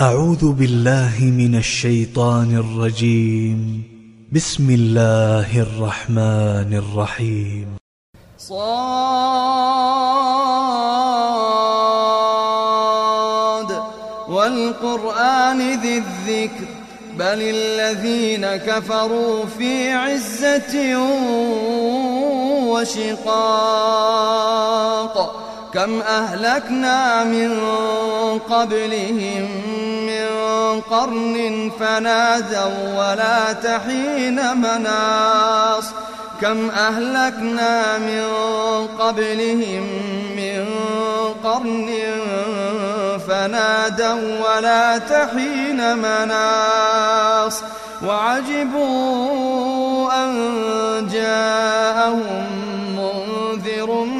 أعوذ بالله من الشيطان الرجيم. بسم الله الرحمن الرحيم. صاد. والقرآن ذي الذكر. بل الذين كفروا في عزة وشقاق. كم أهلكنا من قبلهم من قرن فنادوا ولا تحين مناص. كم أهلكنا من قبلهم من قرن فنادوا ولا تحين مناص. وعجبوا أن جاءهم منذر منهم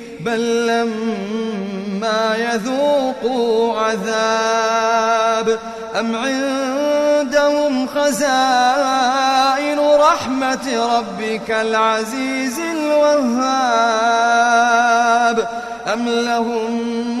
بل لما يذوقوا عذاب أم عندهم خزائن رحمة ربك العزيز الوهاب أم لهم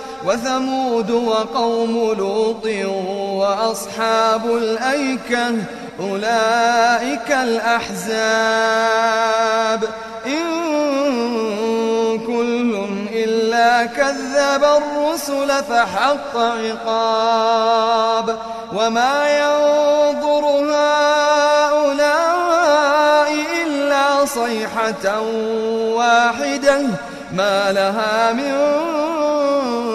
وثمود وقوم لوط وأصحاب الأيكة أولئك الأحزاب. إن كل إلا كذب الرسل فحق عقاب. وما ينظر هؤلاء إلا صيحة واحدة ما لها من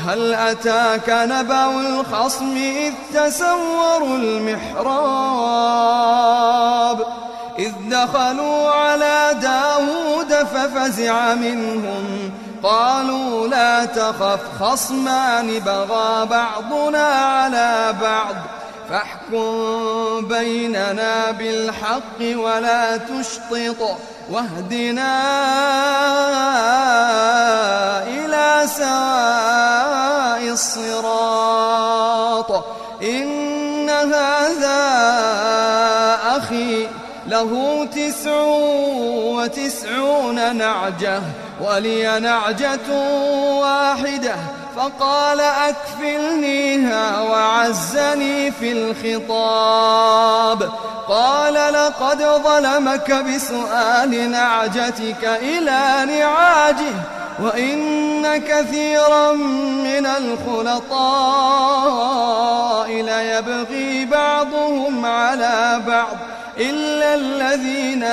وهل أتاك نبأ الخصم إذ تسوروا المحراب؟ إذ دخلوا على داود ففزع منهم. قالوا لا تخف خصمان بغى بعضنا على بعض. فاحكم بيننا بالحق ولا تشطط. واهدنا إلى سواء الصراط. إن هذا أخي له تسع وتسعون نعجة ولي نعجة واحدة. فقال أكفلنيها وعزني في الخطاب. قال لقد ظلمك بسؤال نعجتك إلى نعاجه وإن كثيرا من الخلطاء ليبغي بعضهم على بعض إلا الذين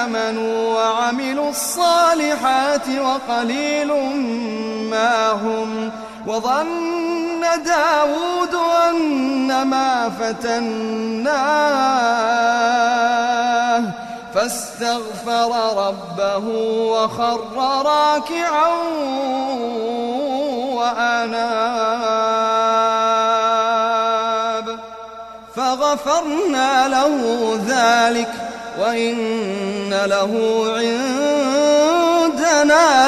آمنوا وعملوا الصالحات وقليل ما هم وظن داود أنما فتناه فاستغفر ربه وخر راكعا وأناب. فغفرنا له ذلك وإن له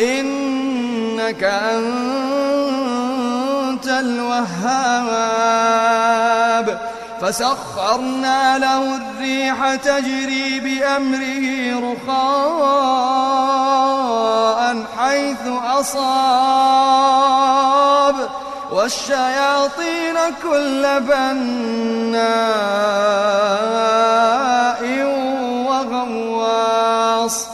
إنك أنت الوهاب. فسخرنا له الريح تجري بأمره رخاء حيث أصاب. والشياطين كل بناء وغواص.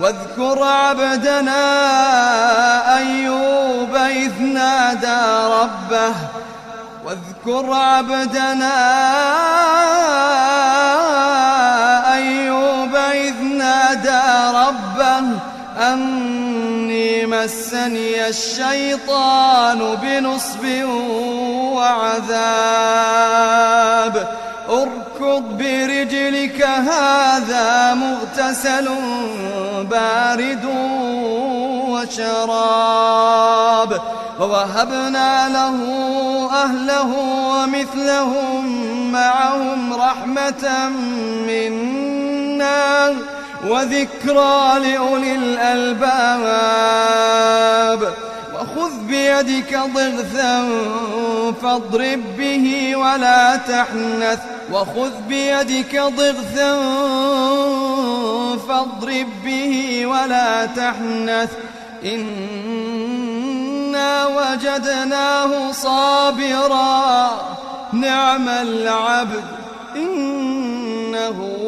واذكر عبدنا أيوب إذ نادى ربه. واذكر عبدنا أيوب إذ نادى ربه. أني مسني الشيطان بنصب وعذاب. اركض برجلك هذا مغتسل بارد وشراب. ووهبنا له أهله ومثلهم معهم رحمة منا وذكرى لأولي الألباب. بيدك ضغثا فاضرب به ولا تحنث وخذ بيدك ضغثا فاضرب به ولا تحنث إنا وجدناه صابرا نعم العبد إنه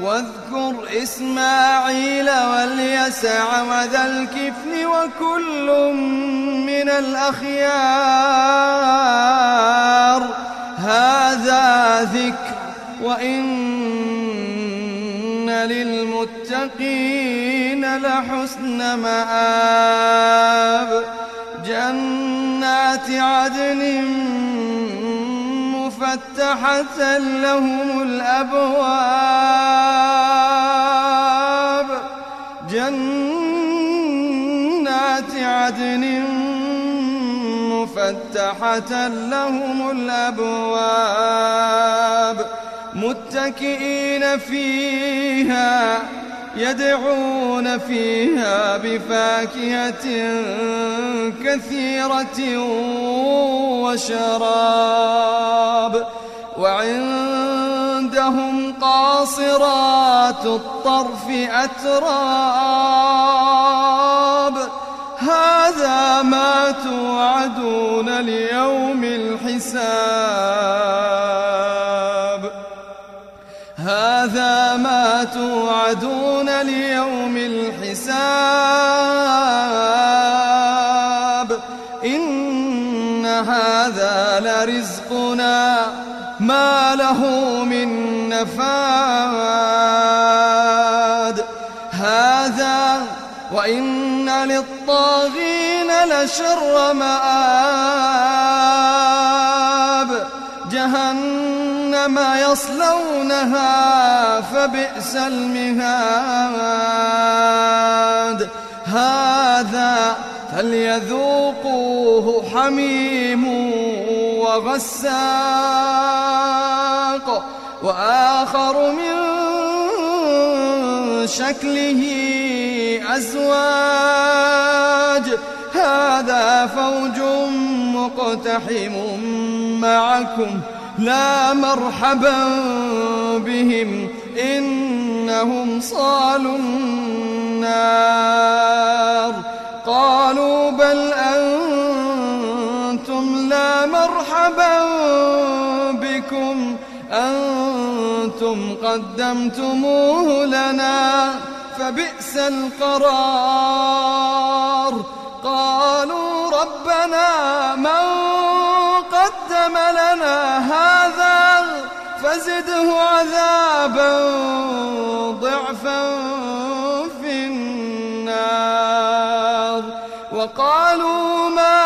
واذكر إسماعيل واليسع وذا الكفل وكل من الأخيار. هذا ذكر وإن للمتقين لحسن مآب. جنات عدن مفتحة لهم الأبواب. جنات عدن مفتحة لهم الأبواب. متكئين فيها يدعون فيها بفاكهة كثيرة وشراب. وعندهم قاصرات الطرف أتراب. هذا ما توعدون ليوم الحساب. هذا ما توعدون ليوم الحساب. إن هذا لرزقنا ما له من نفاد هذا وإن للطاغين لشر مآب جهنم يصلونها فبئس المهاد هذا فليذوقوه حميم وغساق وآخر من شكله أزواج. هذا فوج مقتحم معكم لا مرحبا بهم إنهم صالوا النار. قالوا بل أنتم لا مرحبا أنتم قدمتموه لنا فبئس القرار. قالوا ربنا من قدم لنا هذا فزده عذابا ضعفا في النار. وقالوا ما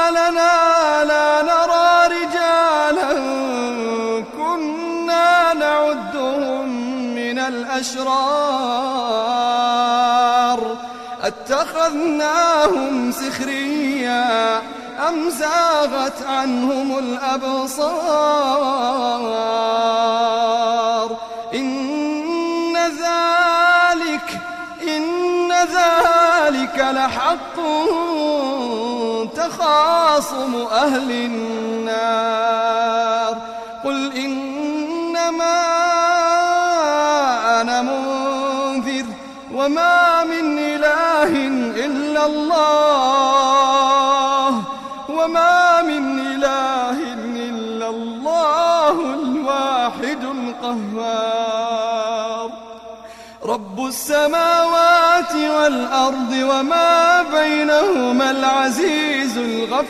الأشرار أتخذناهم سخريا أم زاغت عنهم الأبصار؟ إن ذلك إن ذلك لحق تخاصم أهل النار. وما من إله إلا الله. وما من إله إلا الله الواحد القهار. رب السماوات والأرض وما بينهما العزيز الغفار.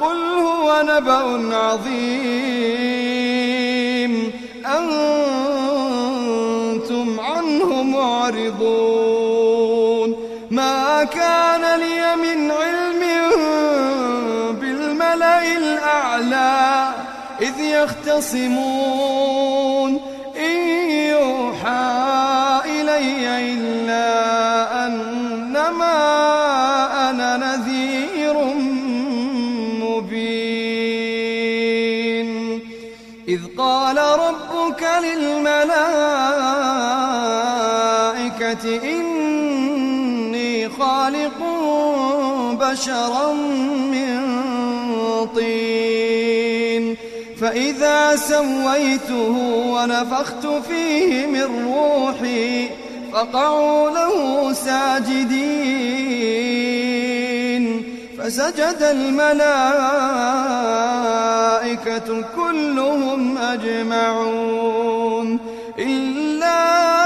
قل هو نبأ عظيم. معرضون ما كان لي من علم بالملأ الأعلى إذ يختصمون. إن يوحى إلي إلا أنما أنا نذير مبين. إذ قال ربك للملائكة إني خالق بشرا من طين. فإذا سويته ونفخت فيه من روحي فقعوا له ساجدين. فسجد الملائكة كلهم أجمعون. إلا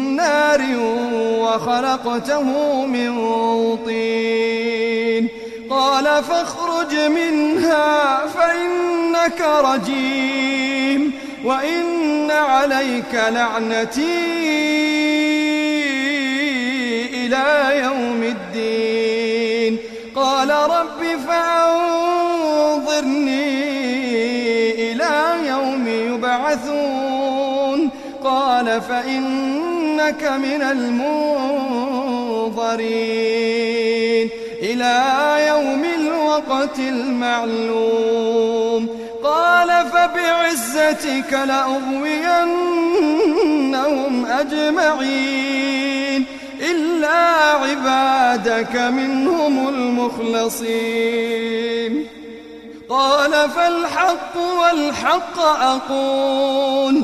نار وخلقته من طين. قال فاخرج منها فإنك رجيم وإن عليك لعنتي إلى يوم الدين. قال رب فأنظرني إلى يوم يبعثون. قال فإنك من المنظرين إلى يوم الوقت المعلوم. قال فبعزتك لأغوينهم أجمعين إلا عبادك منهم المخلصين. قال فالحق والحق أقول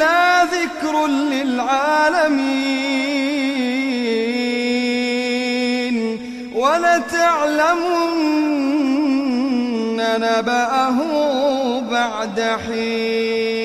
إلا ذكر للعالمين ولتعلمن نبأه بعد حين